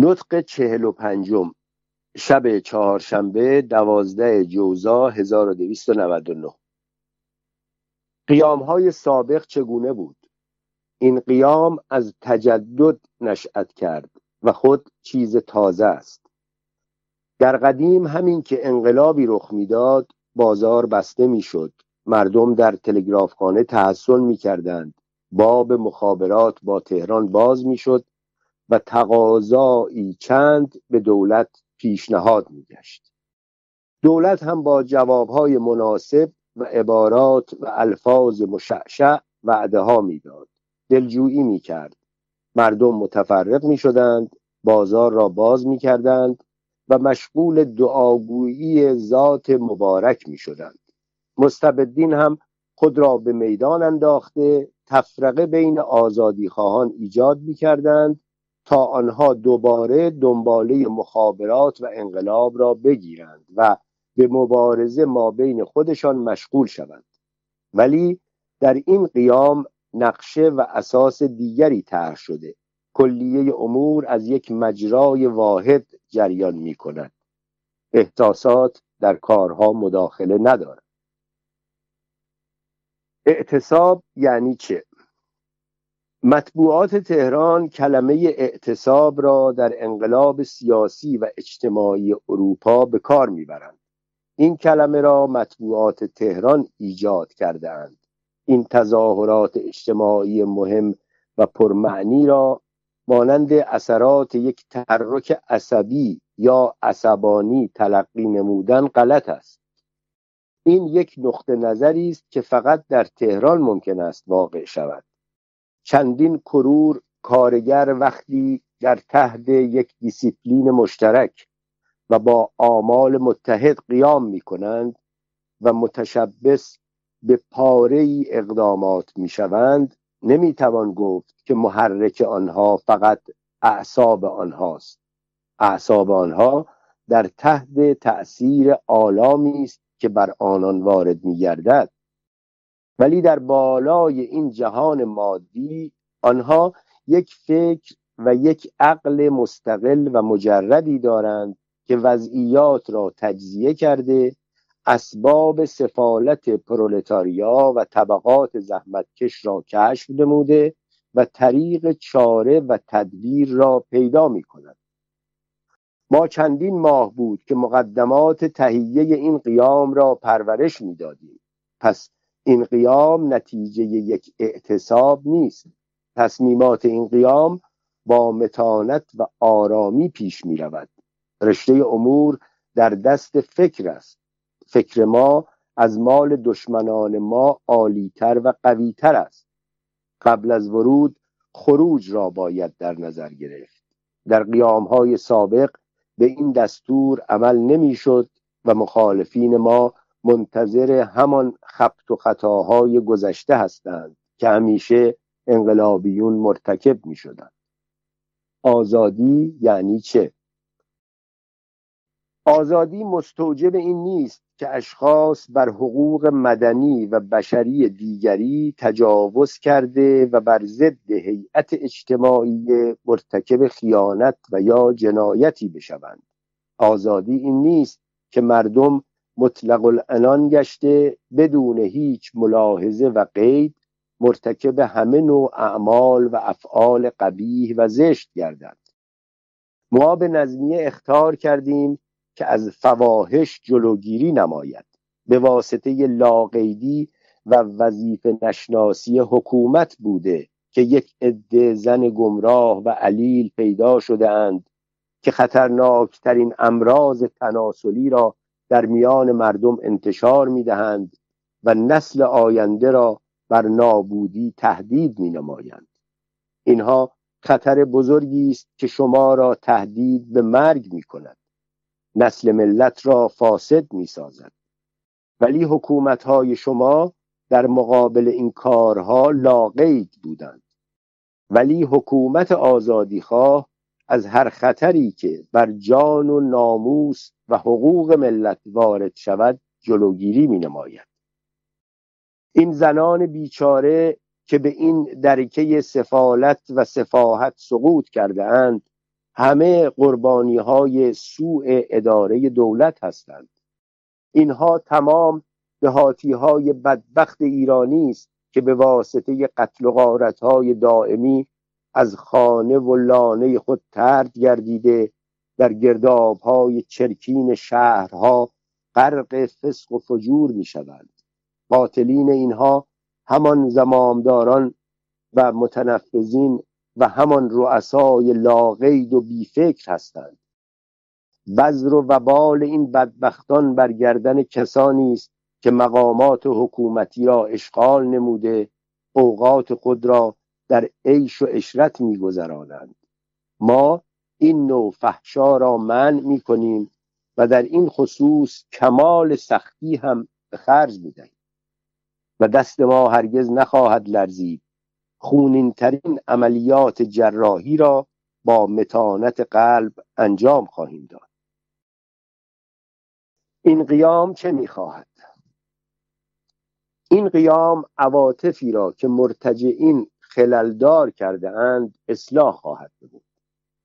نطق چهل و پنجم. شب چهارشنبه دوازده جوزا 1299 قیام های سابق چگونه بود؟ این قیام از تجدد نشأت کرد و خود چیز تازه است. در قدیم همین که انقلابی رخ می‌داد بازار بسته می‌شد. مردم در تلگرافخانه تحسن می‌کردند. باب مخابرات با تهران باز می‌شد. و تقاضایی چند به دولت پیشنهاد میگشت. دولت هم با جوابهای مناسب و عبارات و الفاظ مشعشع وعده ها می‌داد. دلجویی می‌کرد. مردم متفرق می‌شدند بازار را باز می‌کردند و مشغول دعاگویی ذات مبارک می‌شدند. مستبدین هم خود را به میدان انداخته تفرقه بین آزادی خواهان ایجاد می‌کردند تا آنها دوباره دنباله مخابرات و انقلاب را بگیرند و به مبارزه ما بین خودشان مشغول شوند. ولی در این قیام نقشه و اساس دیگری طرح شده. کلیه امور از یک مجرای واحد جریان می کند. احساسات در کارها مداخله ندارد. اعتصاب یعنی چه؟ مطبوعات تهران کلمه اعتصاب را در انقلاب سیاسی و اجتماعی اروپا به کار می‌برند. این کلمه را مطبوعات تهران ایجاد کرده اند این تظاهرات اجتماعی مهم و پرمعنی را مانند اثرات یک تحرک عصبی یا عصبانی تلقی نمودن غلط است. این یک نقطه نظری است که فقط در تهران ممکن است واقع شود. چندین کرور کارگر وقتی در تحت یک دیسیپلین مشترک و با آمال متحد قیام می کنند و متشبس به پاره ای اقدامات می شوند نمی توان گفت که محرک آنها فقط اعصاب آنهاست. اعصاب آنها در تحت تأثیر آلامی است که بر آنان وارد می گردد ولی در بالای این جهان مادی آنها یک فکر و یک عقل مستقل و مجردی دارند که وضعیات را تجزیه کرده اسباب سفالت پرولتاریا و طبقات زحمتکش را کشف نموده و طریق چاره و تدبیر را پیدا می کند ما چندین ماه بود که مقدمات تهیه این قیام را پرورش می‌دادیم. پس این قیام نتیجه یک اعتصاب نیست. تصمیمات این قیام با متانت و آرامی پیش می رود. رشته امور در دست فکر است. فکر ما از مال دشمنان ما عالیتر و قویتر است. قبل از ورود خروج را باید در نظر گرفت. در قیام های سابق به این دستور عمل نمی‌شد و مخالفین ما منتظر همان خبت و خطاهای گذشته هستند که همیشه انقلابیون مرتکب می شدند آزادی یعنی چه؟ آزادی مستوجب این نیست که اشخاص بر حقوق مدنی و بشری دیگری تجاوز کرده و بر ضد هیئت اجتماعی مرتکب خیانت و یا جنایتی بشوند آزادی این نیست که مردم مطلق الانان گشته بدون هیچ ملاحظه و قید مرتکب همه نوع اعمال و افعال قبیح و زشت گردند ما به نظمیه اختار کردیم که از فواهش جلوگیری نماید. به واسطه لاقیدی و وظیفه نشناسی حکومت بوده که یک عده زن گمراه و علیل پیدا شده اند که خطرناکترین امراض تناسلی را در میان مردم انتشار می دهند و نسل آینده را بر نابودی تهدید می نمایند اینها خطر بزرگی است که شما را تهدید به مرگ می کند نسل ملت را فاسد می سازد ولی حکومت های شما در مقابل این کارها لاقید بودند. ولی حکومت آزادیخواه از هر خطری که بر جان و ناموس و حقوق ملت وارد شود جلوگیری می نماید این زنان بیچاره که به این درکه سفالت و سفاحت سقوط کرده اند همه قربانی های سوء اداره دولت هستند. اینها تمام دهاتی های بدبخت ایرانی است که به واسطه قتل و غارت های دائمی از خانه و لانه خود ترد گردیده در گرداب های چرکین شهرها غرق فسق و فجور می شوند قاتلین اینها همان زمامداران و متنفذین و همان رؤسای لاغید و بیفکر هستند. بذر و وبال این بدبختان بر گردن کسانی است که مقامات حکومتی را اشغال نموده اوقات خود را در عیش و اشرت میگذرانند. ما این نوع فحشا را منع می‌کنیم و در این خصوص کمال سختی هم به خرج می‌دهیم. و دست ما هرگز نخواهد لرزید. خونین ترین عملیات جراحی را با متانت قلب انجام خواهیم داد. این قیام چه می‌خواهد؟ این قیام عواطفی را که مرتجعین خللدار کرده اند اصلاح خواهد بود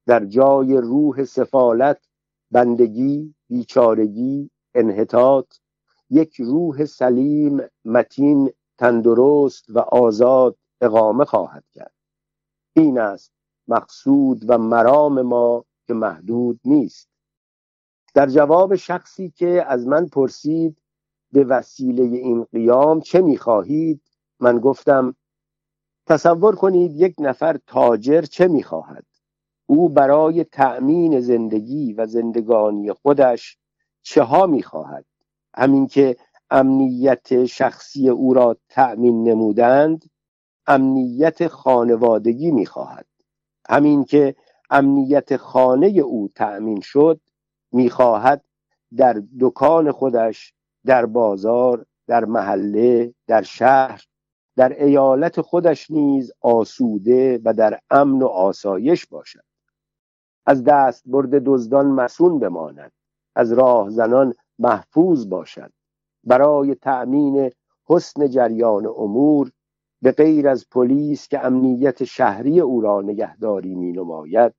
در جای روح سفالت بندگی بیچارگی انحطاط یک روح سلیم متین تندرست و آزاد اقامه خواهد کرد. این است مقصود و مرام ما که محدود نیست. در جواب شخصی که از من پرسید به وسیله این قیام چه می‌خواهید؟ من گفتم تصور کنید یک نفر تاجر چه می‌خواهد؟ او برای تأمین زندگی و زندگانی خودش چه ها می‌خواهد؟ همین که امنیت شخصی او را تأمین نمودند امنیت خانوادگی می‌خواهد. همین که امنیت خانه او تأمین شد می‌خواهد در دکان خودش در بازار در محله در شهر در ایالت خودش نیز آسوده و در امن و آسایش باشد. از دست برد دزدان مسون بماند. از راه زنان محفوظ باشد. برای تأمین حسن جریان امور به غیر از پلیس که امنیت شهری او را نگهداری می نماید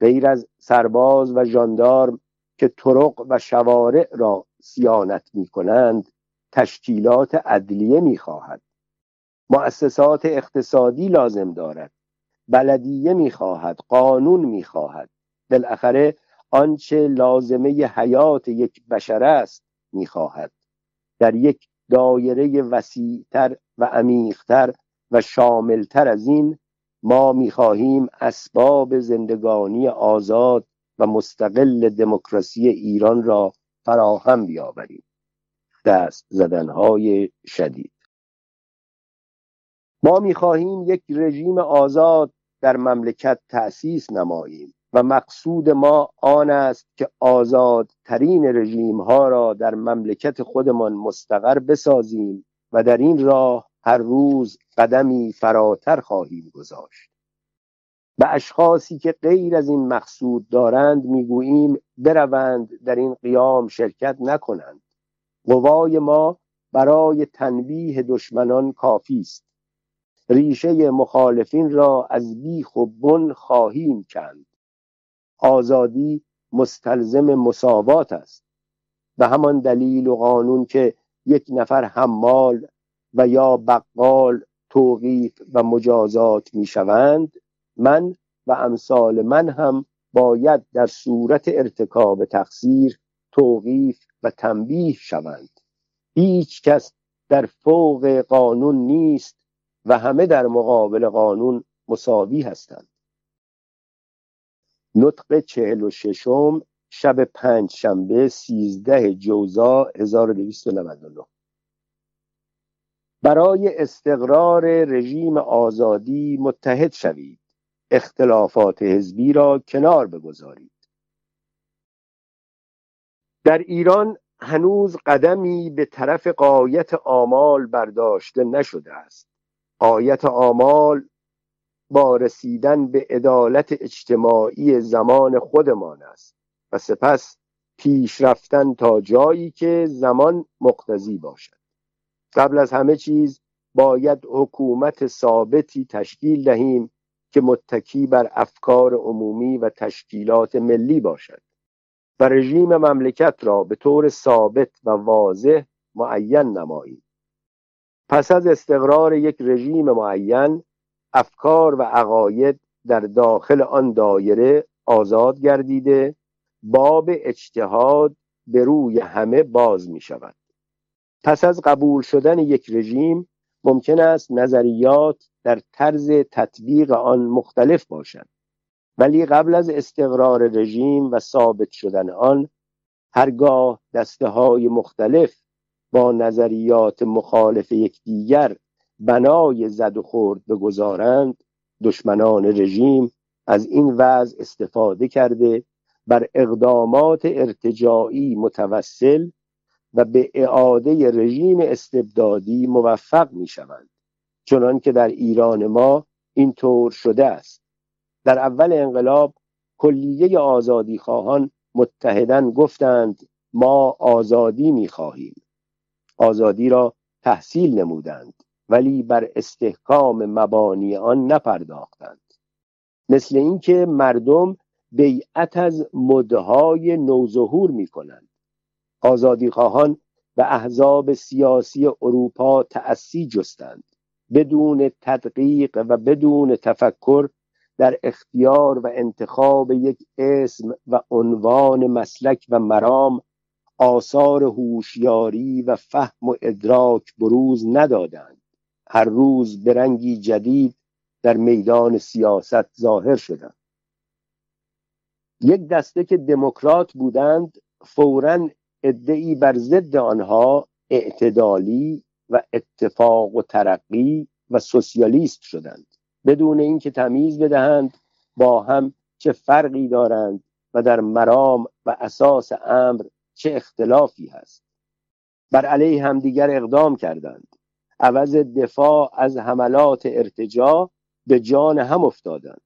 غیر از سرباز و ژاندارم که طرق و شوارع را سیانت می کنند تشکیلات عدلیه می خواهد مؤسسات اقتصادی لازم دارد. بلدیه می خواهد قانون می خواهد بالاخره آنچه لازمه حیات یک بشر است می خواهد در یک دایره وسیعتر و عمیقتر و شاملتر از این ما می‌خواهیم اسباب زندگانی آزاد و مستقل دموکراسی ایران را فراهم بیاوریم. دست زدنهای شدید. ما می‌خواهیم یک رژیم آزاد در مملکت تأسیس نماییم و مقصود ما آن است که آزادترین رژیم ها را در مملکت خودمان مستقر بسازیم و در این راه هر روز قدمی فراتر خواهیم گذاشت. به اشخاصی که غیر از این مقصود دارند می‌گوییم بروند در این قیام شرکت نکنند. قوای ما برای تنبیه دشمنان کافی است. ریشه مخالفین را از بیخ و بن خواهیم کند. آزادی مستلزم مساوات است. به همان دلیل و قانون که یک نفر حمال و یا بقال توقیف و مجازات می شوند من و امثال من هم باید در صورت ارتکاب تقصیر توقیف و تنبیه شوند. هیچ کس در فوق قانون نیست و همه در مقابل قانون مساوی هستند. نطق چهل و ششم شب پنج شنبه سیزده جوزا 1299 برای استقرار رژیم آزادی متحد شوید. اختلافات حزبی را کنار بگذارید. در ایران هنوز قدمی به طرف قایت آمال برداشته نشده است. قایت آمال با رسیدن به عدالت اجتماعی زمان خودمان است و سپس پیش رفتن تا جایی که زمان مقتضی باشد. قبل از همه چیز باید حکومت ثابتی تشکیل دهیم که متکی بر افکار عمومی و تشکیلات ملی باشد و رژیم مملکت را به طور ثابت و واضح معین نمایید پس از استقرار یک رژیم معین افکار و عقاید در داخل آن دایره آزاد گردیده باب اجتهاد به روی همه باز می شود پس از قبول شدن یک رژیم ممکن است نظریات در طرز تطبیق آن مختلف باشد ولی قبل از استقرار رژیم و ثابت شدن آن هرگاه دسته های مختلف با نظریات مخالف یکدیگر بنای زد و خورد بگذارند دشمنان رژیم از این وضع استفاده کرده بر اقدامات ارتجاعی متوسل و به اعاده رژیم استبدادی موفق می شوند چنان که در ایران ما اینطور شده است. در اول انقلاب کلیه آزادی خواهان متحدن گفتند ما آزادی می خواهیم آزادی را تحصیل نمودند ولی بر استحکام مبانی آن نپرداختند. مثل اینکه مردم بیعت از مدهای نوظهور می کنند آزادی خواهان و احزاب سیاسی اروپا تأسی جستند بدون تدقیق و بدون تفکر در اختیار و انتخاب یک اسم و عنوان مسلک و مرام آثار هوشیاری و فهم و ادراک بروز ندادند. هر روز به رنگی جدید در میدان سیاست ظاهر شدند. یک دسته که دموکرات بودند فورا ادعی بر ضد آنها اعتدالی و اتفاق و ترقی و سوسیالیست شدند. بدون اینکه تمیز بدهند با هم چه فرقی دارند و در مرام و اساس امر چه اختلافی هست. بر علیه همدیگر اقدام کردند. عوض دفاع از حملات ارتجا به جان هم افتادند.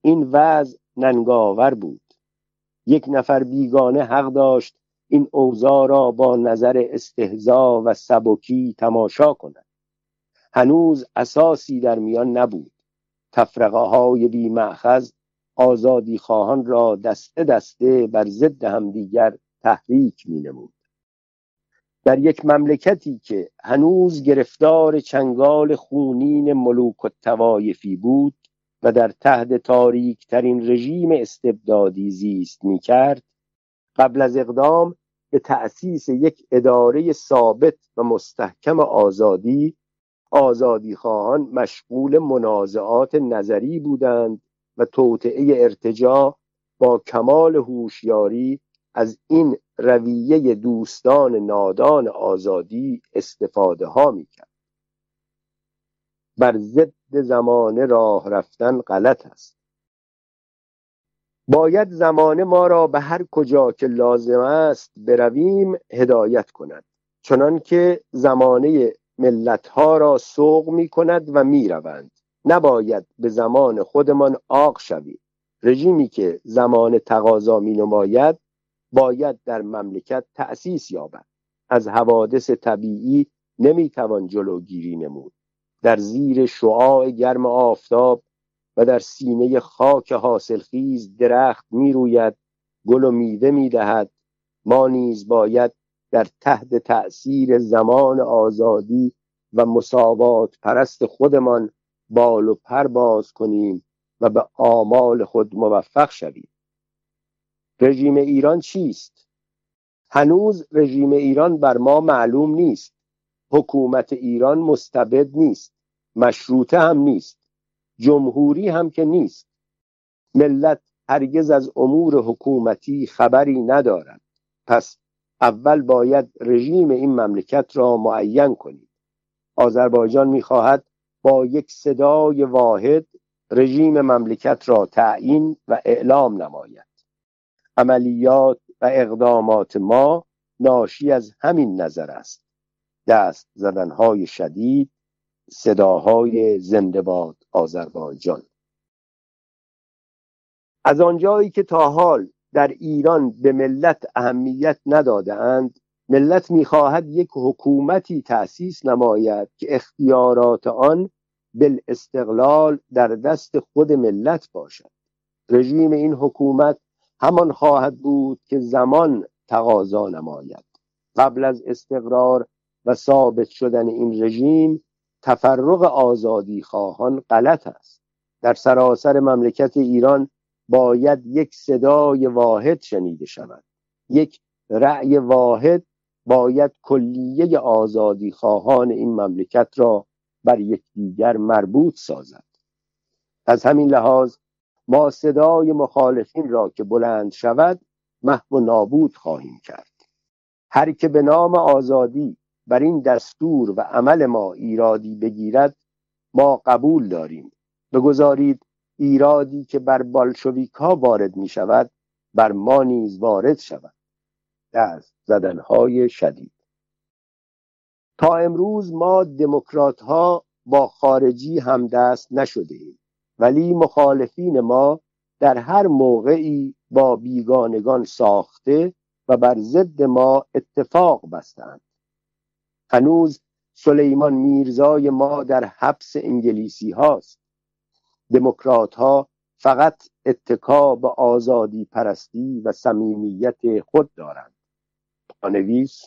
این وضع ننگاور بود. یک نفر بیگانه حق داشت این اوضاع را با نظر استهزا و سبکی تماشا کند. هنوز اساسی در میان نبود. تفرقه های بی آزادی خواهان را دسته دسته بر ضد همدیگر تحریک می نمود. در یک مملکتی که هنوز گرفتار چنگال خونین ملوک و توایفی بود و در تحت تاریک ترین رژیم استبدادی زیست می کرد قبل از اقدام به تأسیس یک اداره ثابت و مستحکم آزادی آزادی خواهان مشغول منازعات نظری بودند و توطعه ارتجا با کمال هوشیاری از این رویه دوستان نادان آزادی استفاده ها می کرد بر ضد زمانه راه رفتن غلط است. باید زمانه ما را به هر کجا که لازم است برویم هدایت کند چنان که زمانه ملتها را سوق می کند و می روند نباید به زمان خودمان آق شویم. رژیمی که زمان تقاضا می نماید باید در مملکت تأسیس یابد. از حوادث طبیعی نمی‌توان جلوگیری نمود. در زیر شعاع گرم آفتاب و در سینه خاک حاصلخیز درخت می‌روید گل و میوه می‌دهد. ما نیز باید در تحت تأثیر زمان آزادی و مساوات پرست خودمان بال و پر باز کنیم و به آمال خود موفق شویم. رژیم ایران چیست؟ هنوز رژیم ایران بر ما معلوم نیست. حکومت ایران مستبد نیست. مشروطه هم نیست. جمهوری هم که نیست. ملت هرگز از امور حکومتی خبری ندارد. پس اول باید رژیم این مملکت را معین کنید آذربایجان می‌خواهد با یک صدای واحد رژیم مملکت را تعیین و اعلام نماید. عملیات و اقدامات ما ناشی از همین نظر است. دست زدنهای شدید صداهای زنده باد آذربایجان. از آنجایی که تا حال در ایران به ملت اهمیت نداده اند ملت می‌خواهد یک حکومتی تأسیس نماید که اختیارات آن بالاستقلال در دست خود ملت باشد. رژیم این حکومت همان خواهد بود که زمان تقاضا نماید. قبل از استقرار و ثابت شدن این رژیم تفرق آزادی خواهان غلط است. در سراسر مملکت ایران باید یک صدای واحد شنیده شود. یک رأی واحد باید کلیه آزادی خواهان این مملکت را بر یکدیگر مربوط سازد. از همین لحاظ ما صدای مخالفین را که بلند شود محو و نابود خواهیم کرد. هر که به نام آزادی بر این دستور و عمل ما ایرادی بگیرد ما قبول داریم. بگذارید ایرادی که بر بالشویک ها وارد می شود بر ما نیز وارد شود. دست زدنهای شدید. تا امروز ما دموکرات ها با خارجی هم دست نشده ایم. ولی مخالفین ما در هر موقعی با بیگانگان ساخته و بر ضد ما اتفاق بستند. هنوز سلیمان میرزای ما در حبس انگلیسی هاست. دموکرات ها فقط اتکا به آزادی پرستی و صمیمیت خود دارند. پانویس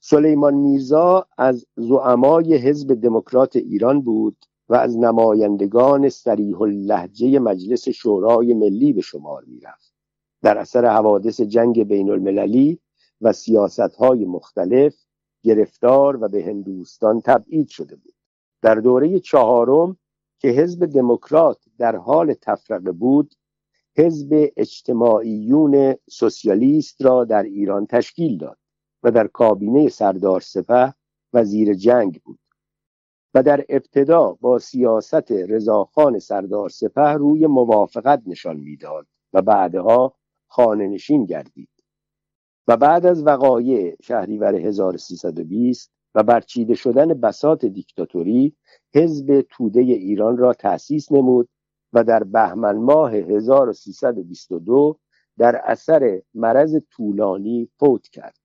سلیمان میرزا از زعمای حزب دموکرات ایران بود و از نمایندگان سریح اللهجه مجلس شورای ملی به شمار می‌رفت. در اثر حوادث جنگ بین المللی و سیاست های مختلف گرفتار و به هندوستان تبعید شده بود. در دوره چهارم که حزب دموکرات در حال تفرقه بود حزب اجتماعیون سوسیالیست را در ایران تشکیل داد و در کابینه سردار سپه وزیر جنگ بود. و در ابتدا با سیاست رضاخان سردار سپه روی موافقت نشان می‌داد و بعدها خانه نشین گردید. و بعد از وقایع شهریور 1320 و برچیده شدن بسات دیکتاتوری حزب توده ایران را تأسیس نمود و در بهمن ماه 1322 در اثر مرض طولانی فوت کرد.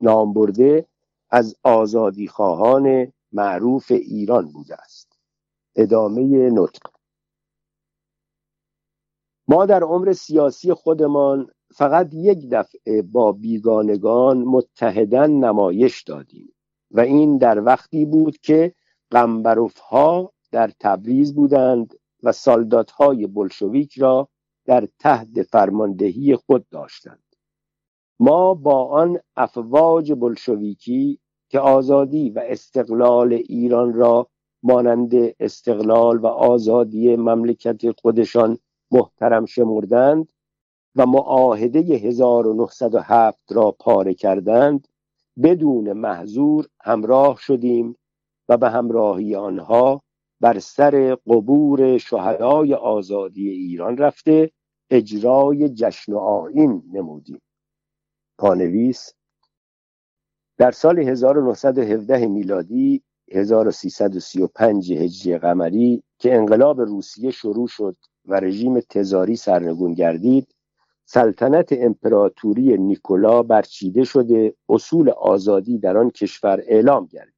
نام برده از آزادی خواهان معروف ایران بوده است. ادامه نطق ما در عمر سیاسی خودمان فقط یک دفعه با بیگانگان متحدن نمایش دادیم و این در وقتی بود که قنبروف ها در تبریز بودند و سالدات های بلشویک را در تحت فرماندهی خود داشتند. ما با آن افواج بلشویکی که آزادی و استقلال ایران را مانند استقلال و آزادی مملکت خودشان محترم شمردند و معاهده 1907 را پاره کردند بدون محضور همراه شدیم و به همراهی آنها بر سر قبور شهدای آزادی ایران رفته اجرای جشن و آین نمودیم. پانویس در سال 1917 میلادی 1335 هجری قمری که انقلاب روسیه شروع شد و رژیم تزاری سرنگون گردید سلطنت امپراتوری نیکولا برچیده شده اصول آزادی در آن کشور اعلام گردید.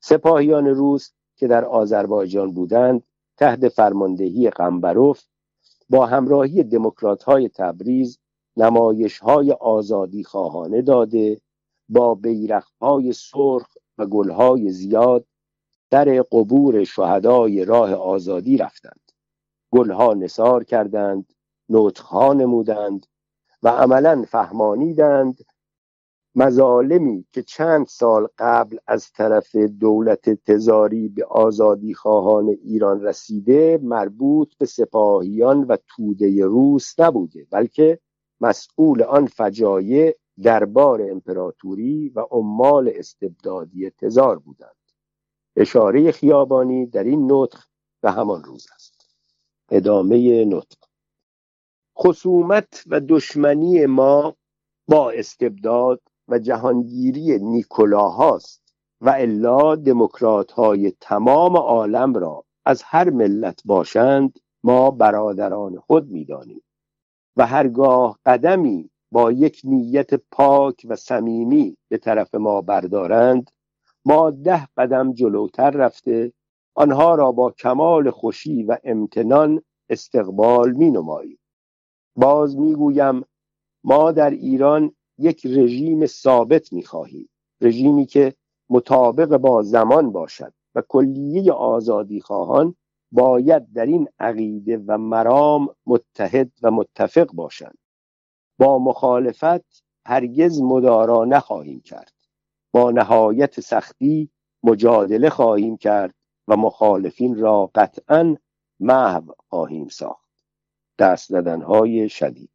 سپاهیان روس که در آذربایجان بودند تحت فرماندهی قنبروف با همراهی دموکرات های تبریز نمایش های آزادی خواهانه داده با بیرخ های سرخ و گلهای زیاد در قبور شهدای راه آزادی رفتند. گلها نصار کردند نطخها نمودند و عملا فهمانیدند مظالمی که چند سال قبل از طرف دولت تزاری به آزادی خواهان ایران رسیده مربوط به سپاهیان و توده روس نبوده بلکه مسئول آن فجایع دربار امپراتوری و عمال استبدادی تزار بودند. اشاره خیابانی در این نطق به همان روز است. ادامه نطق. خصومت و دشمنی ما با استبداد و جهانگیری نیکولاهاست و الا دموکرات های تمام عالم را از هر ملت باشند ما برادران خود می‌دانیم. و هرگاه قدمی با یک نیت پاک و صمیمی به طرف ما بردارند ما ده قدم جلوتر رفته آنها را با کمال خوشی و امتنان استقبال می نماییم باز می‌گویم ما در ایران یک رژیم ثابت می خواهیم رژیمی که مطابق با زمان باشد و کلیه آزادی خواهان باید در این عقیده و مرام متحد و متفق باشند. با مخالفت هرگز مدارا نخواهیم کرد. با نهایت سختی مجادله خواهیم کرد و مخالفین را قطعا محو خواهیم ساخت. دست های شدید.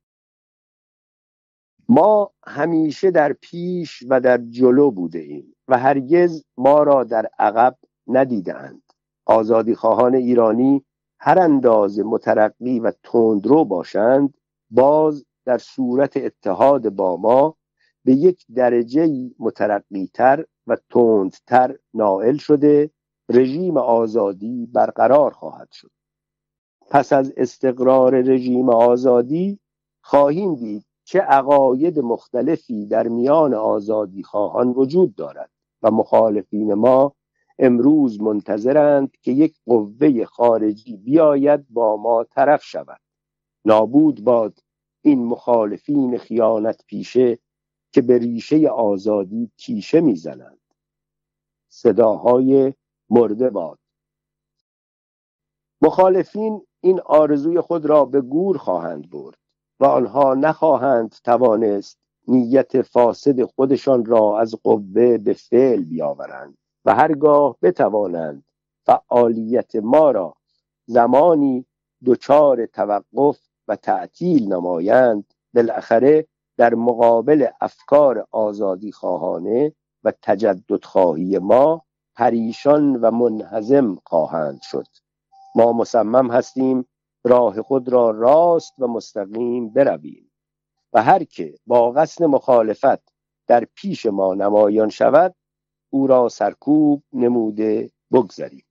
ما همیشه در پیش و در جلو بوده ایم و هرگز ما را در عقب ندیدند آزادی خواهان ایرانی هر اندازه مترقی و تندرو باشند باز در صورت اتحاد با ما به یک درجه تر و تندتر نائل شده رژیم آزادی برقرار خواهد شد. پس از استقرار رژیم آزادی خواهیم دید چه عقاید مختلفی در میان آزادی خواهان وجود دارد و مخالفین ما امروز منتظرند که یک قوه خارجی بیاید با ما طرف شود. نابود باد این مخالفین خیانت پیشه که به ریشه آزادی تیشه می‌زنند. صداهای مرده باد. مخالفین این آرزوی خود را به گور خواهند برد و آنها نخواهند توانست نیت فاسد خودشان را از قوه به فعل بیاورند و هرگاه بتوانند فعالیت ما را زمانی دچار توقف و تعطیل نمایند. بالاخره در مقابل افکار آزادی خواهانه و تجدد خواهی ما پریشان و منهزم خواهند شد. ما مصمم هستیم راه خود را راست و مستقیم برویم و هر که با قصد مخالفت در پیش ما نمایان شود او را سرکوب نموده بگذاریم.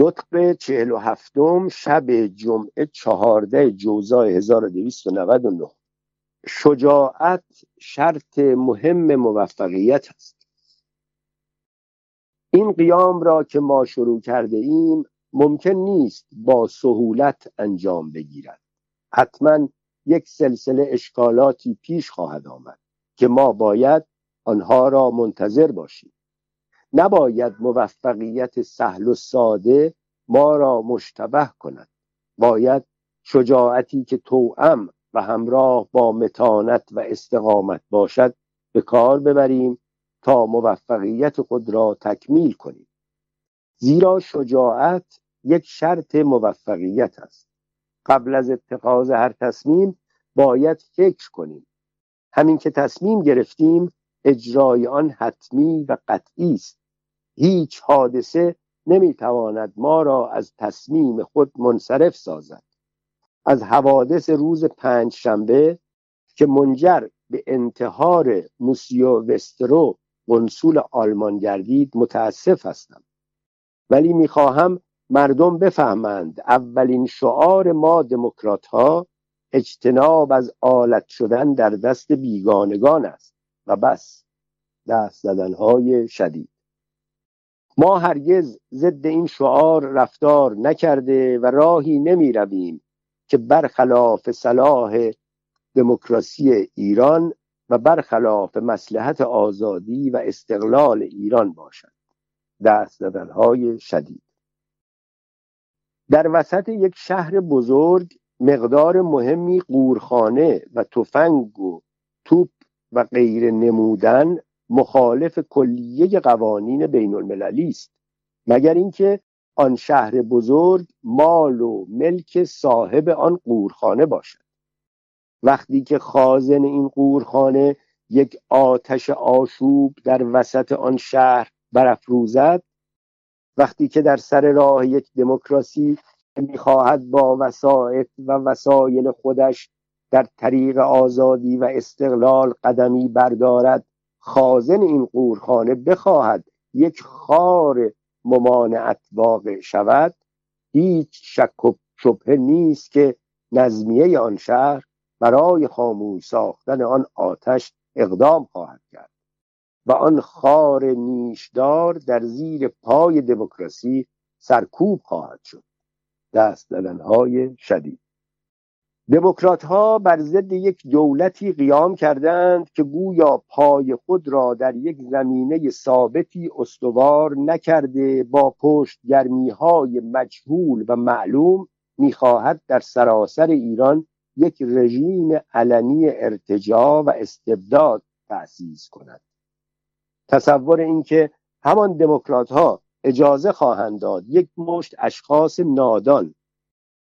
نطق چهل و هفتم شب جمعه چهارده جوزای 1299 شجاعت شرط مهم موفقیت است. این قیام را که ما شروع کرده ایم ممکن نیست با سهولت انجام بگیرد. حتما یک سلسله اشکالاتی پیش خواهد آمد که ما باید آنها را منتظر باشیم. نباید موفقیت سهل و ساده ما را مشتبه کند. باید شجاعتی که توأم و همراه با متانت و استقامت باشد به کار ببریم تا موفقیت خود را تکمیل کنیم. زیرا شجاعت یک شرط موفقیت است. قبل از اتخاذ هر تصمیم باید فکر کنیم. همین که تصمیم گرفتیم اجرای آن حتمی و قطعی است. هیچ حادثه نمی‌تواند ما را از تصمیم خود منصرف سازد. از حوادث روز پنج شنبه که منجر به انتحار موسیو وسترو قنصول آلمان گردید متاسف هستم. ولی می‌خواهم مردم بفهمند اولین شعار ما دموکرات ها اجتناب از آلت شدن در دست بیگانگان است و بس دست های شدید. ما هرگز ضد این شعار رفتار نکرده و راهی نمی رویم که برخلاف صلاح دموکراسی ایران و برخلاف مسلحت آزادی و استقلال ایران باشد. دست های شدید. در وسط یک شهر بزرگ مقدار مهمی قورخانه و تفنگ و توپ و غیر نمودن مخالف کلیه قوانین بین المللی است. مگر اینکه آن شهر بزرگ مال و ملک صاحب آن قورخانه باشد. وقتی که خازن این قورخانه یک آتش آشوب در وسط آن شهر برافروزد وقتی که در سر راه یک دموکراسی می‌خواهد با وسایط و وسایل خودش در طریق آزادی و استقلال قدمی بردارد خازن این قورخانه بخواهد یک خار ممانعت واقع شود. هیچ شک و شبهه نیست که نظمیه آن شهر برای خاموش ساختن آن آتش اقدام خواهد کرد و آن خار نیشدار در زیر پای دموکراسی سرکوب خواهد شد. دست های شدید. دموکرات ها بر ضد یک دولتی قیام کردند که گویا پای خود را در یک زمینه ثابتی استوار نکرده با پشت گرمی های مجهول و معلوم می‌خواهد در سراسر ایران یک رژیم علنی ارتجاع و استبداد تأسیس کند. تصور اینکه همان دموکرات ها اجازه خواهند داد یک مشت اشخاص نادان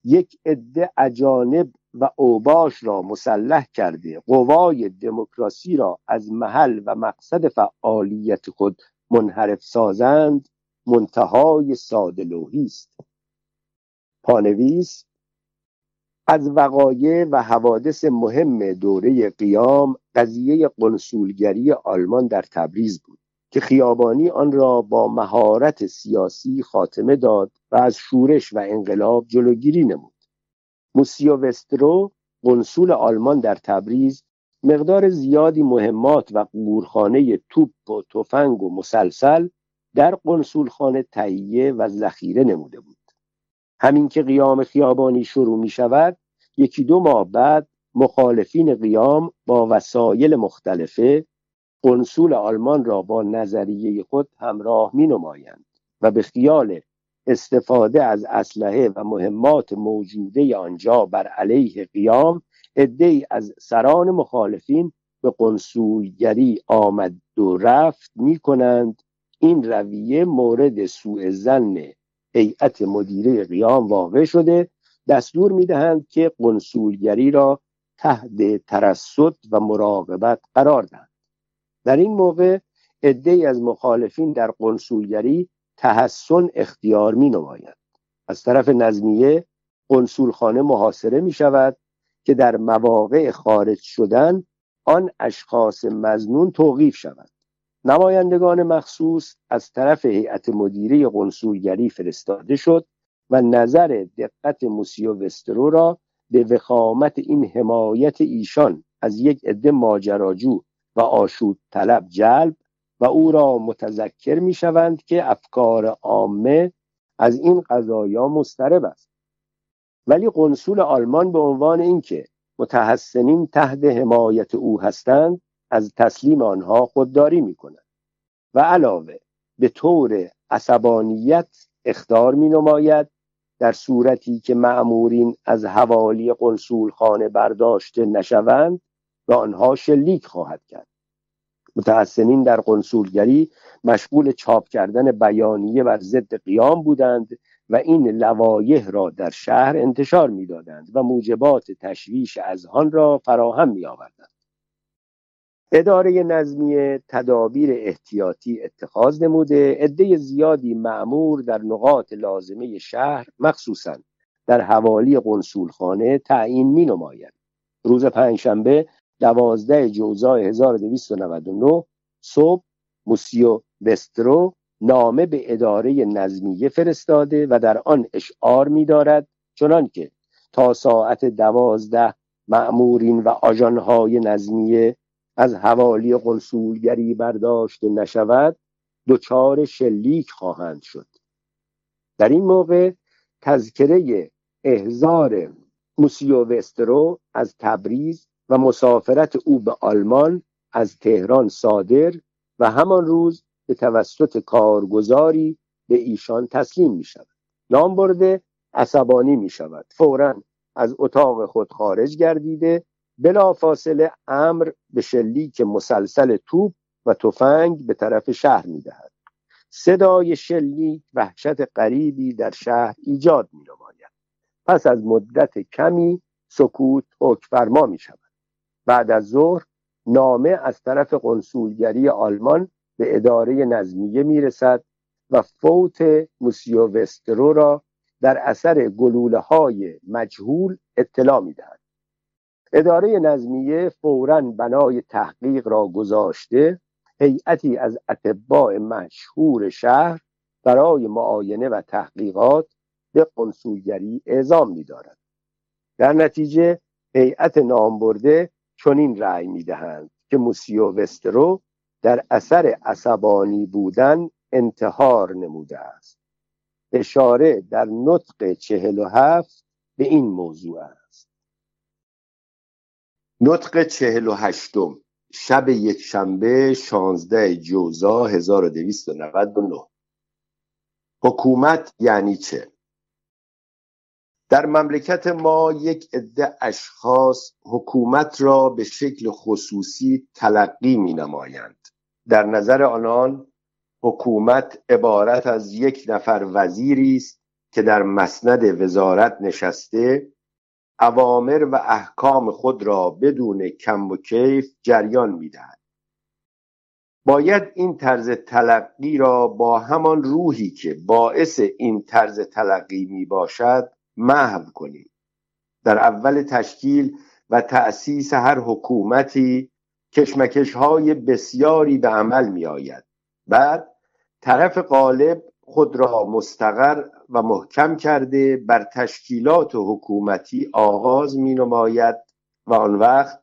یک عده اجانب و اوباش را مسلح کرده قوای دموکراسی را از محل و مقصد فعالیت خود منحرف سازند. منتهای سادلوهی است. پانویس از وقایع و حوادث مهم دوره قیام قضیه قنسولگری آلمان در تبریز بود که خیابانی آن را با مهارت سیاسی خاتمه داد و از شورش و انقلاب جلوگیری نمود. موسیو وسترو قنسول آلمان در تبریز مقدار زیادی مهمات و قورخانه توپ و تفنگ و مسلسل در قنسولخانه تهیه و ذخیره نموده بود. همین که قیام خیابانی شروع می شود یکی دو ماه بعد مخالفین قیام با وسایل مختلفه قنسول آلمان را با نظریه خود همراه می نمایند و به خیال استفاده از اسلحه و مهمات موجوده آنجا بر علیه قیام عدهای از سران مخالفین به قنسولگری آمد و رفت می کنند این رویه مورد سوء زن هیئت مدیره قیام واقع شده. دستور می دهند که قنسولگری را تحت ترسد و مراقبت قرار دهند. در این موقع عدهای از مخالفین در قنسولگری تحسن اختیار می نماید از طرف نظمیه قنسولخانه محاصره می شود که در مواقع خارج شدن آن اشخاص مزنون توقیف شود. نمایندگان مخصوص از طرف هیئت مدیره قنسولگری فرستاده شد و نظر دقت موسیو وسترو را به وخامت این حمایت ایشان از یک عده ماجراجو و آشود طلب جلب و او را متذکر می شوند که افکار عامه از این قضایا مسترب است. ولی قنصول آلمان به عنوان اینکه متحسنین تحت حمایت او هستند از تسلیم آنها خودداری می کند و علاوه به طور عصبانیت اختار می نماید در صورتی که معمورین از حوالی قنصول خانه برداشته نشوند به آنها شلیک خواهد کرد. متحسنین در قنصولگری مشغول چاپ کردن بیانیه بر ضد قیام بودند و این لوایح را در شهر انتشار می‌دادند و موجبات تشویش اذهان را فراهم می آوردند. اداره نظمیه تدابیر احتیاطی اتخاذ نموده عده زیادی معمور در نقاط لازمه شهر مخصوصا در حوالی قنصولخانه تعیین می نماید. روز پنجشنبه دوازده جوزای 1299 صبح موسیو وسترو نامه به اداره نظمیه فرستاده و در آن اشعار می دارد چنان که تا ساعت دوازده معمورین و آژانهای نظمیه از حوالی قنصولگری برداشته نشود دچار شلیک خواهند شد. در این موقع تذکره احزار موسیو وسترو از تبریز و مسافرت او به آلمان از تهران صادر و همان روز به توسط کارگزاری به ایشان تسلیم می شود نام برده عصبانی می شود فورا از اتاق خود خارج گردیده بلا فاصله امر به شلیک مسلسل توپ و تفنگ به طرف شهر می دهد صدای شلیک وحشت غریبی در شهر ایجاد می نماید پس از مدت کمی سکوت فرما می شود بعد از ظهر نامه از طرف قنصولگری آلمان به اداره نظمیه می‌رسد و فوت موسیو وسترو را در اثر گلوله های مجهول اطلاع می‌دهد. اداره نظمیه فورا بنای تحقیق را گذاشته هیئتی از اتباع مشهور شهر برای معاینه و تحقیقات به قنصولگری اعزام می‌دارد. در نتیجه هیئت نامبرده چنین رأی می‌دهند که موسیو وسترو در اثر عصبانی بودن انتحار نموده است. اشاره در نطق چهل و هفت به این موضوع است. نطق چهل و هشتم شب یک شنبه شانزده جوزا 1299 حکومت یعنی چه؟ در مملکت ما یک عده اشخاص حکومت را به شکل خصوصی تلقی می نمایند در نظر آنان حکومت عبارت از یک نفر وزیری است که در مسند وزارت نشسته اوامر و احکام خود را بدون کم و کیف جریان می‌دهد. باید این طرز تلقی را با همان روحی که باعث این طرز تلقی می باشد محو کنیم در اول تشکیل و تأسیس هر حکومتی کشمکش های بسیاری به عمل می آید بعد طرف غالب خود را مستقر و محکم کرده بر تشکیلات حکومتی آغاز می نماید و آن وقت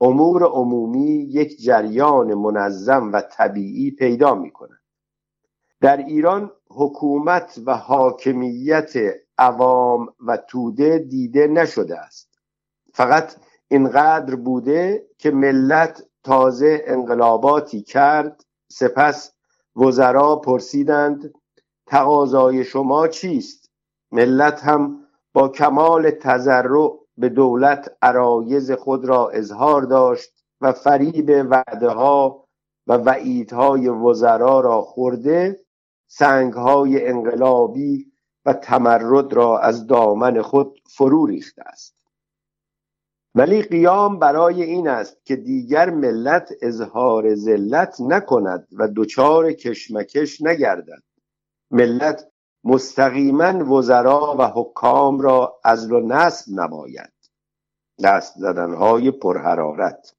امور عمومی یک جریان منظم و طبیعی پیدا می کند در ایران حکومت و حاکمیت عوام و توده دیده نشده است. فقط اینقدر بوده که ملت تازه انقلاباتی کرد سپس وزرا پرسیدند تقاضای شما چیست؟ ملت هم با کمال تذرع به دولت عرایز خود را اظهار داشت و فریب وعده ها و وعیدهای وزرا را خورده سنگهای انقلابی و تمرد را از دامن خود فرو ریخته است. ولی قیام برای این است که دیگر ملت اظهار ذلت نکند و دچار کشمکش نگردد. ملت مستقیما وزرا و حکام را از و نصب نماید. دست زدنهای پرحرارت.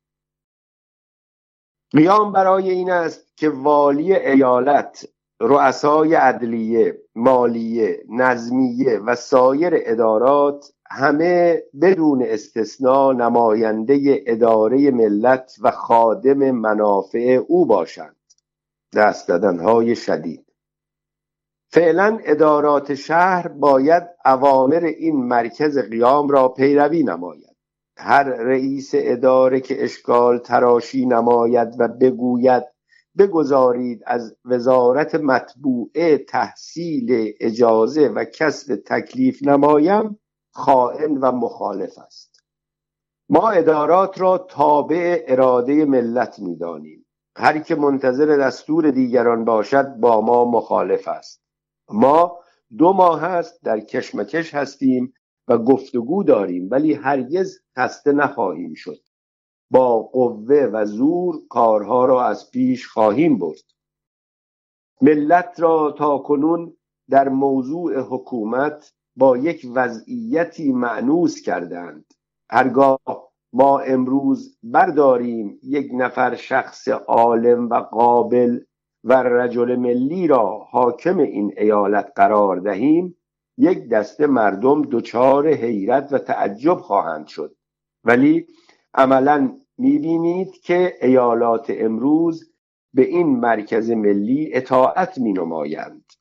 قیام برای این است که والی ایالت رؤسای عدلیه مالیه نظمیه و سایر ادارات همه بدون استثنا نماینده اداره ملت و خادم منافع او باشند. دست های شدید. فعلا ادارات شهر باید اوامر این مرکز قیام را پیروی نماید. هر رئیس اداره که اشکال تراشی نماید و بگوید بگذارید از وزارت مطبوعه تحصیل اجازه و کسب تکلیف نمایم خائن و مخالف است. ما ادارات را تابع اراده ملت می‌دانیم. هر که منتظر دستور دیگران باشد با ما مخالف است. ما دو ماه است در کشمکش هستیم و گفتگو داریم ولی هرگز خسته نخواهیم شد. با قوه و زور کارها را از پیش خواهیم برد. ملت را تا کنون در موضوع حکومت با یک وضعیتی معنوس کردند. هرگاه ما امروز برداریم یک نفر شخص عالم و قابل و رجل ملی را حاکم این ایالت قرار دهیم یک دسته مردم دچار حیرت و تعجب خواهند شد. ولی عملا می‌بینید که ایالات امروز به این مرکز ملی اطاعت می نمایند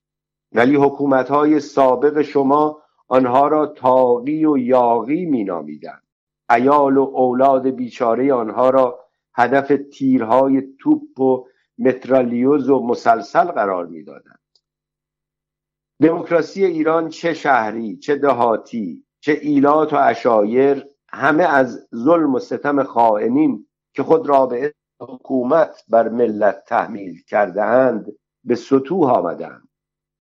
ولی حکومت های سابق شما آنها را تاقی و یاقی می نامیدند ایال و اولاد بیچاره آنها را هدف تیرهای توپ و مترالیوز و مسلسل قرار می‌دادند. دموکراسی ایران چه شهری چه دهاتی چه ایلات و اشایر همه از ظلم و ستم خائنین که خود را به حکومت بر ملت تحمیل کرده اند به سطوح آمدند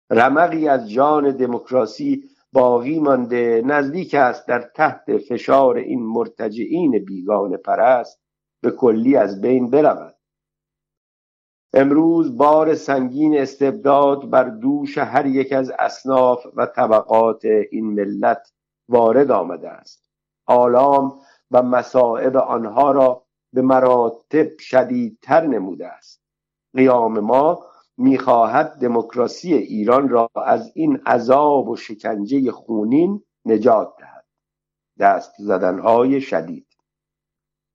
رمقی از جان دموکراسی باقی مانده نزدیک است در تحت فشار این مرتجعین بیگان پرست به کلی از بین برود. امروز بار سنگین استبداد بر دوش هر یک از اصناف و طبقات این ملت وارد آمده است. آلام و مصائب آنها را به مراتب شدیدتر نموده است. قیام ما می‌خواهد دموکراسی ایران را از این عذاب و شکنجه خونین نجات دهد. دست زدنهای شدید.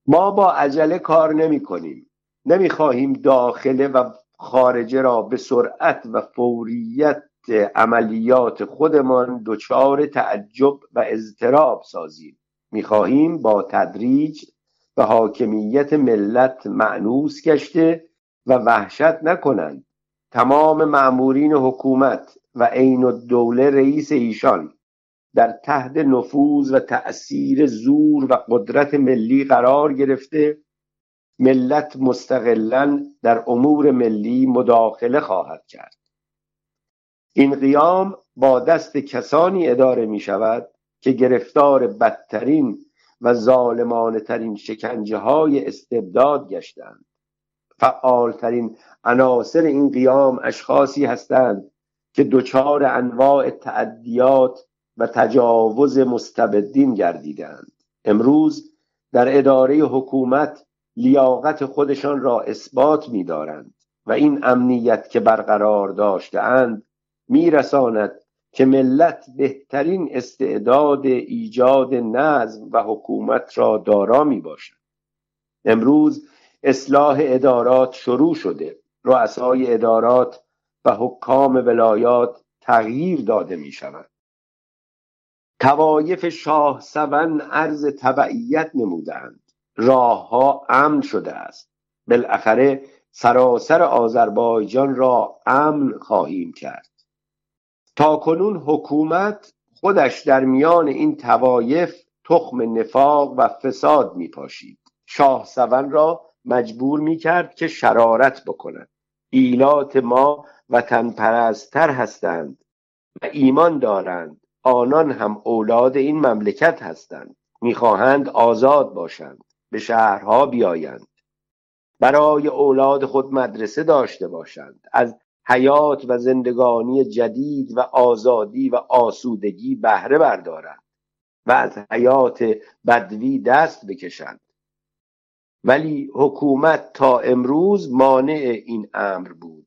ما با عجله کار نمی کنیم نمی‌خواهیم داخله و خارجه را به سرعت و فوریت عملیات خودمان دچار تعجب و اضطراب سازیم. می‌خواهیم با تدریج به حاکمیت ملت معنوس گشته و وحشت نکنند. تمام معمورین حکومت و عین الدوله رئیس ایشان در تحت نفوذ و تأثیر زور و قدرت ملی قرار گرفته ملت مستقلا در امور ملی مداخله خواهد کرد. این قیام با دست کسانی اداره می شود که گرفتار بدترین و ظالمانه ترین شکنجه های استبداد گشتند. فعالترین عناصر این قیام اشخاصی هستند که دچار انواع تعدیات و تجاوز مستبدین گردیدند. امروز در اداره حکومت لیاقت خودشان را اثبات می‌دارند و این امنیت که برقرار داشتهاند میرساند که ملت بهترین استعداد ایجاد نظم و حکومت را دارا می باشد. امروز اصلاح ادارات شروع شده. رؤسای ادارات و حکام ولایات تغییر داده می شود. توایف شاه سون عرض تبعیت نمودند راهها امن شده است. بالاخره سراسر آذربایجان را امن خواهیم کرد. تا کنون حکومت خودش در میان این توایف تخم نفاق و فساد می پاشید شاه سون را مجبور می کرد که شرارت بکند. ایلات ما وطن پرستر هستند و ایمان دارند. آنان هم اولاد این مملکت هستند. می‌خواهند آزاد باشند. به شهرها بیایند. برای اولاد خود مدرسه داشته باشند. از حیات و زندگانی جدید و آزادی و آسودگی بهره بردارند و از حیات بدوی دست بکشند. ولی حکومت تا امروز مانع این امر بود.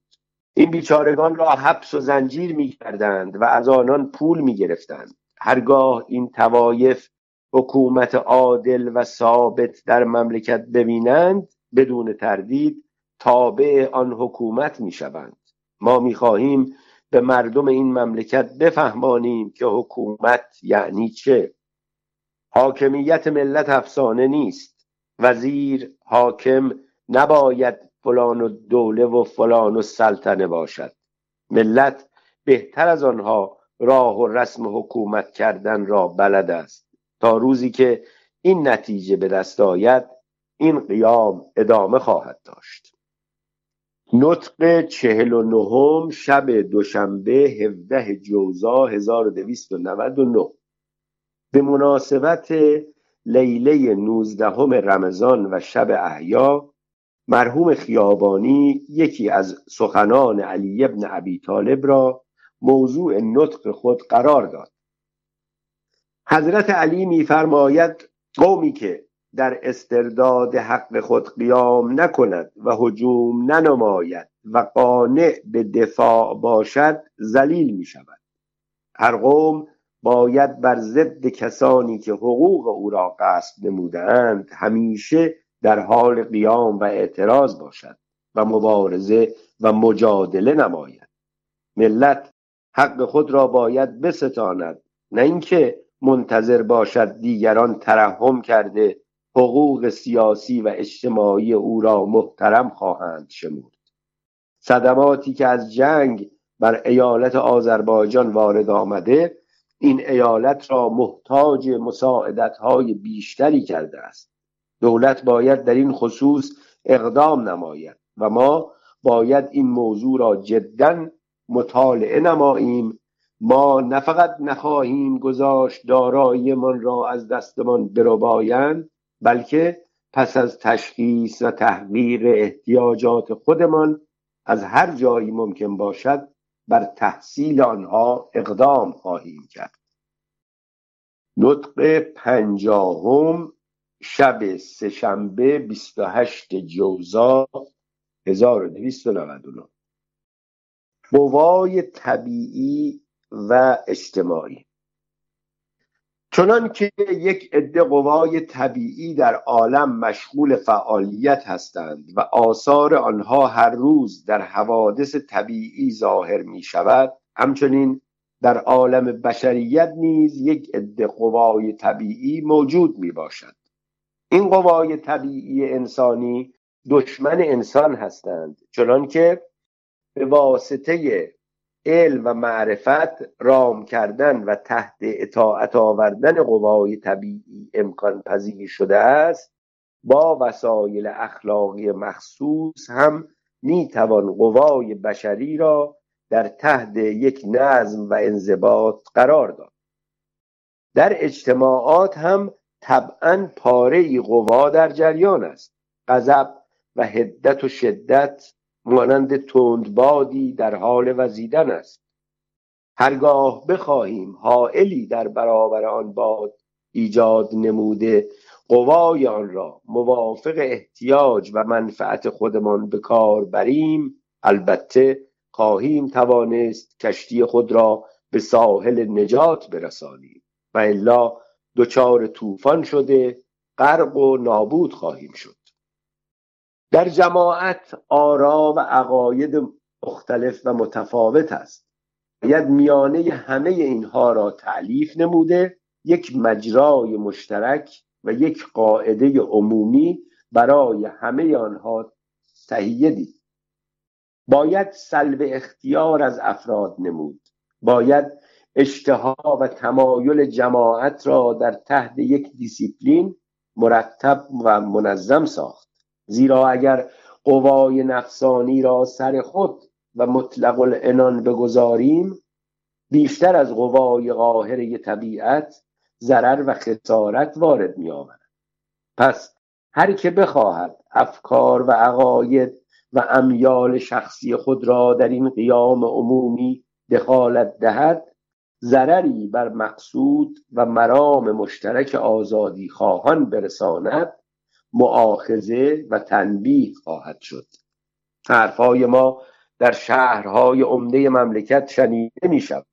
این بیچارگان را حبس و زنجیر می کردند و از آنان پول می گرفتند هرگاه این توایف حکومت عادل و ثابت در مملکت ببینند بدون تردید تابع آن حکومت می شوند ما می خواهیم به مردم این مملکت بفهمانیم که حکومت یعنی چه. حاکمیت ملت افسانه نیست. وزیر حاکم نباید فلان و دوله و فلان و سلطنه باشد. ملت بهتر از آنها راه و رسم حکومت کردن را بلد است. تا روزی که این نتیجه به دست آید این قیام ادامه خواهد داشت. نطق چهل و نهم شب دوشنبه هفده جوزا 1299 به مناسبت لیله نوزدهم رمضان و شب احیا مرحوم خیابانی یکی از سخنان علی ابن ابی طالب را موضوع نطق خود قرار داد. حضرت علی میفرماید قومی که در استرداد حق خود قیام نکند و هجوم ننماید و قانع به دفاع باشد ذلیل می شود هر قوم باید بر ضد کسانی که حقوق او را قصد نمودند همیشه در حال قیام و اعتراض باشد و مبارزه و مجادله نماید. ملت حق خود را باید بستاند نه اینکه منتظر باشد دیگران ترحم کرده حقوق سیاسی و اجتماعی او را محترم خواهند شمرد. صدماتی که از جنگ بر ایالت آذربایجان وارد آمده این ایالت را محتاج مساعدت های بیشتری کرده است. دولت باید در این خصوص اقدام نماید و ما باید این موضوع را جدا مطالعه نماییم. ما نه فقط نخواهیم گذاشت داراییمان را از دستمان بربایند. بلکه پس از تشخیص و تحقیر احتیاجات خودمان از هر جایی ممکن باشد بر تحصیل آنها اقدام خواهیم کرد. نطق پنجاهم شب سهشنبه 28 جوزا 1299 قوای طبیعی و اجتماعی. چنان که یک عده قوای طبیعی در عالم مشغول فعالیت هستند و آثار آنها هر روز در حوادث طبیعی ظاهر می شود همچنین در عالم بشریت نیز یک عده قوای طبیعی موجود می باشد این قوای طبیعی انسانی دشمن انسان هستند چنانکه به واسطه علم و معرفت رام کردن و تحت اطاعت آوردن قوای طبیعی امکان پذیر شده است با وسایل اخلاقی مخصوص هم می توان قوای بشری را در تحت یک نظم و انضباط قرار داد. در اجتماعات هم طبعا پاره قوا در جریان است. غضب و هدت و شدت مانند تندبادی در حال وزیدن است. هرگاه بخواهیم حائلی در برابر آن باد ایجاد نموده قوای آن را موافق احتیاج و منفعت خودمان به کار بریم. البته خواهیم توانست کشتی خود را به ساحل نجات برسانیم و الا دچار طوفان شده غرق و نابود خواهیم شد. در جماعت آرا و عقاید مختلف و متفاوت است. باید میانه همه اینها را تعلیف نموده یک مجرای مشترک و یک قاعده عمومی برای همه آنها تهیه دید. باید سلب اختیار از افراد نمود. باید اشتها و تمایل جماعت را در تحت یک دیسیپلین مرتب و منظم ساخت. زیرا اگر قوای نفسانی را سر خود و مطلق الانان بگذاریم بیشتر از قوای قاهره طبیعت ضرر و خسارت وارد می آورد پس هر که بخواهد افکار و عقاید و امیال شخصی خود را در این قیام عمومی دخالت دهد ضرری بر مقصود و مرام مشترک آزادی خواهان برساند معاخزه و تنبیه خواهد شد. حرفهای ما در شهرهای عمده مملکت شنیده می شود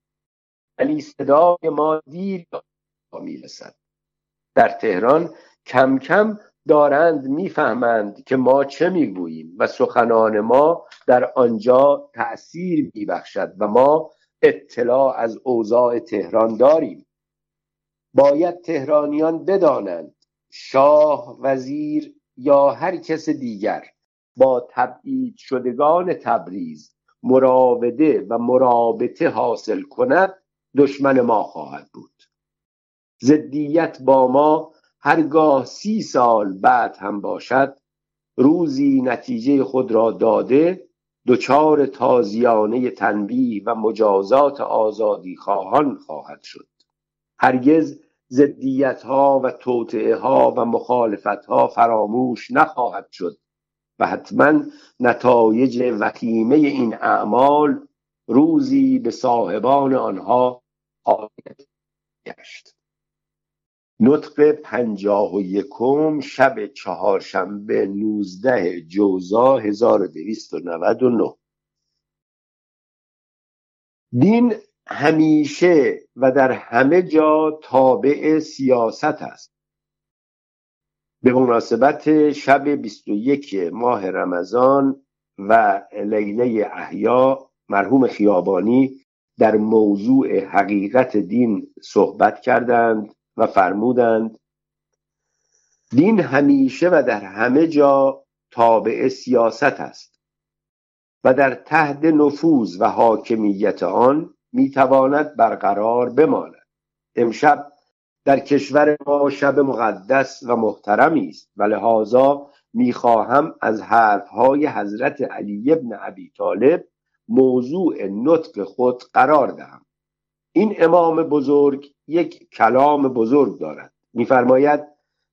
ولی صدای ما دیر می رسد در تهران کم کم دارند می‌فهمند که ما چه می‌گوییم و سخنان ما در آنجا تأثیر میبخشد و ما اطلاع از اوضاع تهران داریم. باید تهرانیان بدانند شاه وزیر یا هر کس دیگر. با تبعید شدگان تبریز مراوده و مرابطه حاصل کند دشمن ما خواهد بود. زدیت با ما هرگاه سی سال بعد هم باشد روزی نتیجه خود را داده دچار تازیانه تنبیه و مجازات آزادی خواهان خواهد شد. هرگز زدیت ها و توطعه ها و مخالفت ها فراموش نخواهد شد و حتما نتایج وخیمه این اعمال روزی به صاحبان آنها آید گشت. نطق پنجاه و یکم شب چهارشنبه نوزده جوزا 1299 دین همیشه و در همه جا تابع سیاست است. به مناسبت شب 21 ماه رمضان و لیله احیا مرحوم خیابانی در موضوع حقیقت دین صحبت کردند و فرمودند دین همیشه و در همه جا تابع سیاست است و در تحت نفوذ و حاکمیت آن می‌تواند برقرار بماند. امشب در کشور ما شب مقدس و محترمی است و لحاظا می‌خواهم از حرفهای حضرت علی ابن ابی طالب موضوع نطق خود قرار دهم. این امام بزرگ یک کلام بزرگ دارد. میفرماید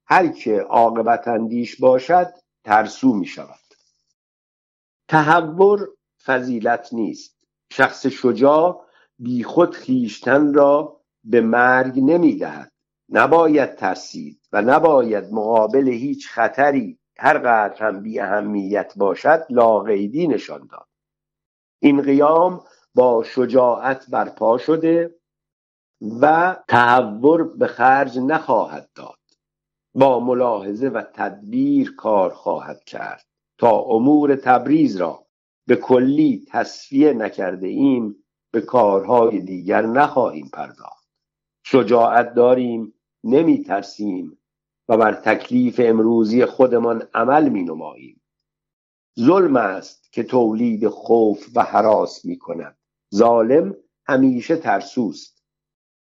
هر که عاقبت اندیش باشد ترسو می شود تحور فضیلت نیست. شخص شجاع بیخود خیشتن را به مرگ نمی دهد نباید ترسید و نباید مقابل هیچ خطری هر قدر هم بی اهمیت باشد لاقیدی نشان داد. این قیام با شجاعت برپا شده و تحور به خرج نخواهد داد. با ملاحظه و تدبیر کار خواهد کرد تا امور تبریز را به کلی تصفیه نکرده ایم. به کارهای دیگر نخواهیم پرداخت. شجاعت داریم نمی ترسیم و بر تکلیف امروزی خودمان عمل می نماییم ظلم است که تولید خوف و حراس می کند ظالم همیشه ترسوست.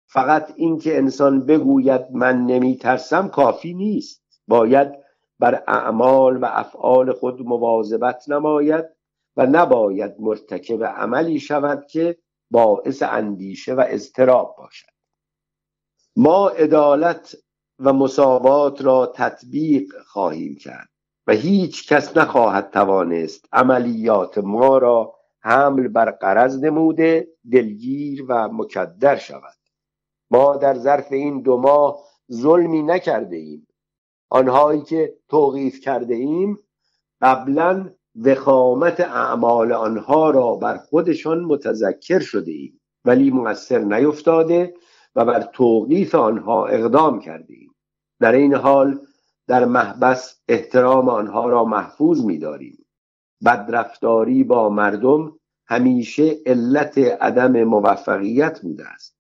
فقط اینکه انسان بگوید من نمی ترسم کافی نیست. باید بر اعمال و افعال خود مواظبت نماید و نباید مرتکب عملی شود که باعث اندیشه و اضطراب باشد. ما عدالت و مساوات را تطبیق خواهیم کرد و هیچ کس نخواهد توانست عملیات ما را حمل بر قرض نموده دلگیر و مکدر شود. ما در ظرف این دو ماه ظلمی نکرده ایم. آنهایی که توقیف کرده ایم قبلا وخامت اعمال آنها را بر خودشان متذکر شده ایم. ولی مؤثر نیفتاده و بر توقیف آنها اقدام کرده ایم. در این حال در محبس احترام آنها را محفوظ می‌داریم. بدرفتاری با مردم همیشه علت عدم موفقیت بوده است.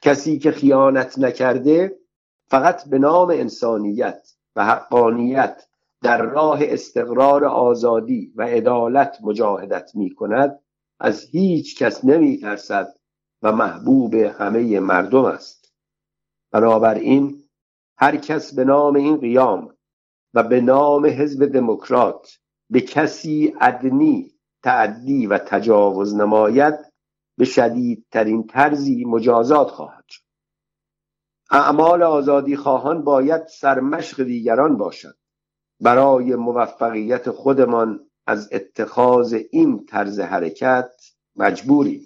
کسی که خیانت نکرده فقط به نام انسانیت و حقانیت در راه استقرار آزادی و عدالت مجاهدت می کند از هیچ کس نمی ترسد و محبوب همه مردم است. بنابراین هر کس به نام این قیام و به نام حزب دموکرات به کسی ادنی تعدی و تجاوز نماید به شدیدترین طرزی مجازات خواهد شد. اعمال آزادی خواهان باید سرمشق دیگران باشد. برای موفقیت خودمان از اتخاذ این طرز حرکت مجبوریم.